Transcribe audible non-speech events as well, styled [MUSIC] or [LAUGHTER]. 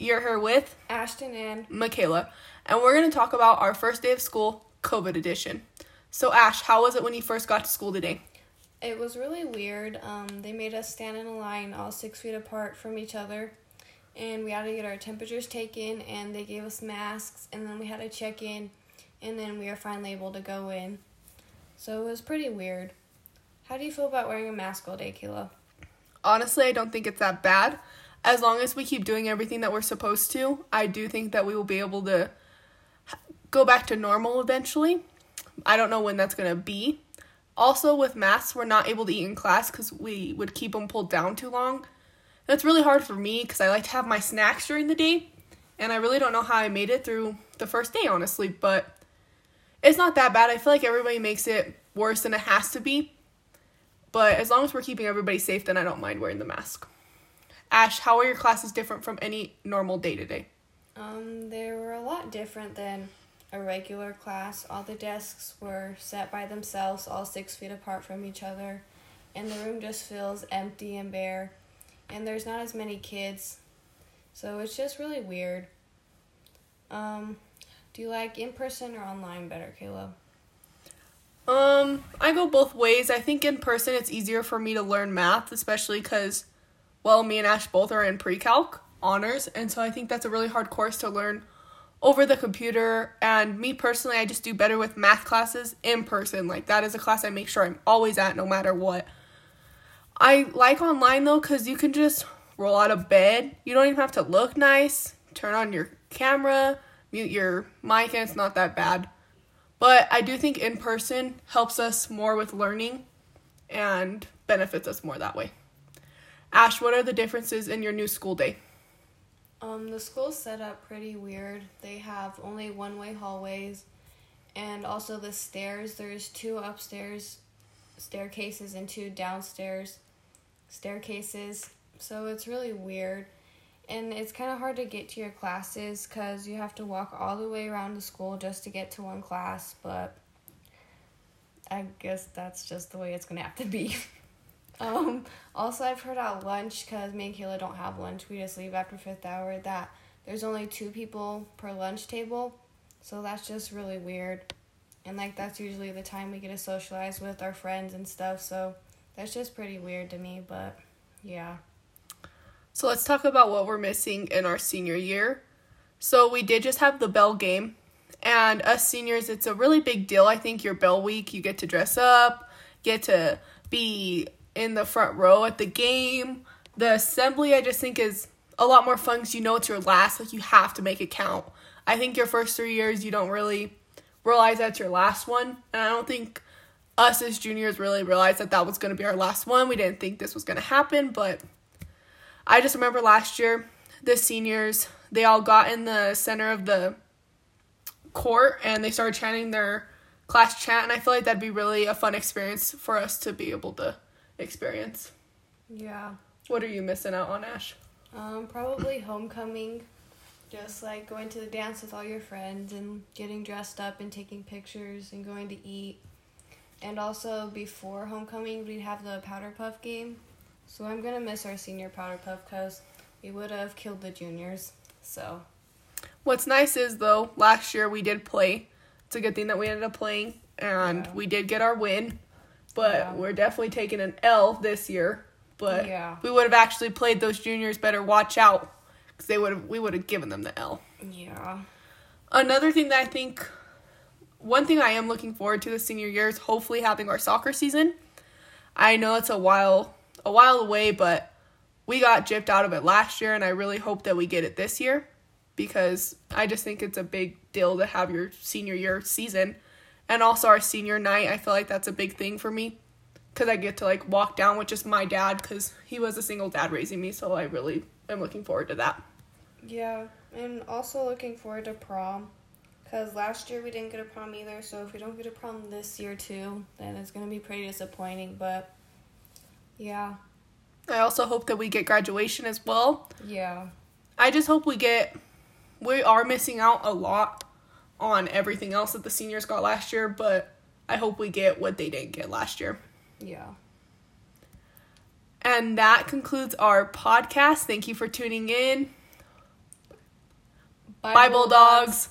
You're here with Ashtyn and Mikayla, and we're going to talk about our first day of school, COVID edition. So, Ash, how was it when you first got to school today? it was really weird. Um, they made us stand in a line all six feet apart from each other, and we had to get our temperatures taken, and they gave us masks, and then we had to check in, and then we were finally able to go in. So it was pretty weird. How do you feel about wearing a mask all day, Kayla? Honestly, I don't think it's that bad. As long as we keep doing everything that we're supposed to, I do think that we will be able to go back to normal eventually. I don't know when that's going to be. Also, with masks, we're not able to eat in class because we would keep them pulled down too long. That's really hard for me because I like to have my snacks during the day, and I really don't know how I made it through the first day, honestly, but it's not that bad. I feel like everybody makes it worse than it has to be. But as long as we're keeping everybody safe, then I don't mind wearing the mask. Ash, how are your classes different from any normal day to day? Um, they were a lot different than a regular class. All the desks were set by themselves, all six feet apart from each other, and the room just feels empty and bare. And there's not as many kids, so it's just really weird. Um, do you like in person or online better, Caleb? Um, I go both ways. I think in person it's easier for me to learn math, especially because, well, me and Ash both are in pre calc honors, and so I think that's a really hard course to learn over the computer. And me personally, I just do better with math classes in person. Like, that is a class I make sure I'm always at no matter what. I like online though, because you can just roll out of bed. You don't even have to look nice, turn on your camera, mute your mic, and it's not that bad. But I do think in person helps us more with learning and benefits us more that way. Ash, what are the differences in your new school day? Um, the school's set up pretty weird. They have only one way hallways and also the stairs. There's two upstairs staircases and two downstairs staircases. So it's really weird. And it's kind of hard to get to your classes because you have to walk all the way around the school just to get to one class. But I guess that's just the way it's going to have to be. [LAUGHS] Um, also, I've heard at lunch, because me and Kayla don't have lunch, we just leave after fifth hour, that there's only two people per lunch table. So that's just really weird. And, like, that's usually the time we get to socialize with our friends and stuff. So that's just pretty weird to me, but yeah. So let's talk about what we're missing in our senior year. So we did just have the bell game, and us seniors, it's a really big deal. I think your bell week, you get to dress up, get to be in the front row at the game. The assembly, I just think, is a lot more fun because you know it's your last. Like, you have to make it count. I think your first three years, you don't really realize that's your last one. And I don't think us as juniors really realized that that was going to be our last one. We didn't think this was going to happen, but I just remember last year, the seniors, they all got in the center of the court and they started chanting their class chant. And I feel like that'd be really a fun experience for us to be able to experience. Yeah. What are you missing out on, Ash? Um, probably homecoming. Just like going to the dance with all your friends and getting dressed up and taking pictures and going to eat. And also before homecoming, we'd have the powder puff game. So I'm gonna miss our senior powder puff because we would have killed the juniors. So What's nice is, though, last year we did play. It's a good thing that we ended up playing, and Yeah. we did get our win. But Yeah. we're definitely taking an L this year. But Yeah. we would have actually played those juniors better. Watch out, because they would have we would have given them the L. yeah, Another thing that I think, one thing I am looking forward to this senior year is hopefully having our soccer season. I know it's a while a while away, but we got gypped out of it last year, and I really hope that we get it this year because I just think it's a big deal to have your senior year season and also our senior night. I feel like that's a big thing for me because I get to like walk down with just my dad because he was a single dad raising me, so I really am looking forward to that. yeah, and also looking forward to prom. Cause last year we didn't get a prom either, so if we don't get a prom this year too, then it's gonna be pretty disappointing. But yeah, I also hope that we get graduation as well. yeah, I just hope we get. We are missing out a lot on everything else that the seniors got last year, but I hope we get what they didn't get last year. yeah. And that concludes our podcast. Thank you for tuning in. Bye, Bulldogs.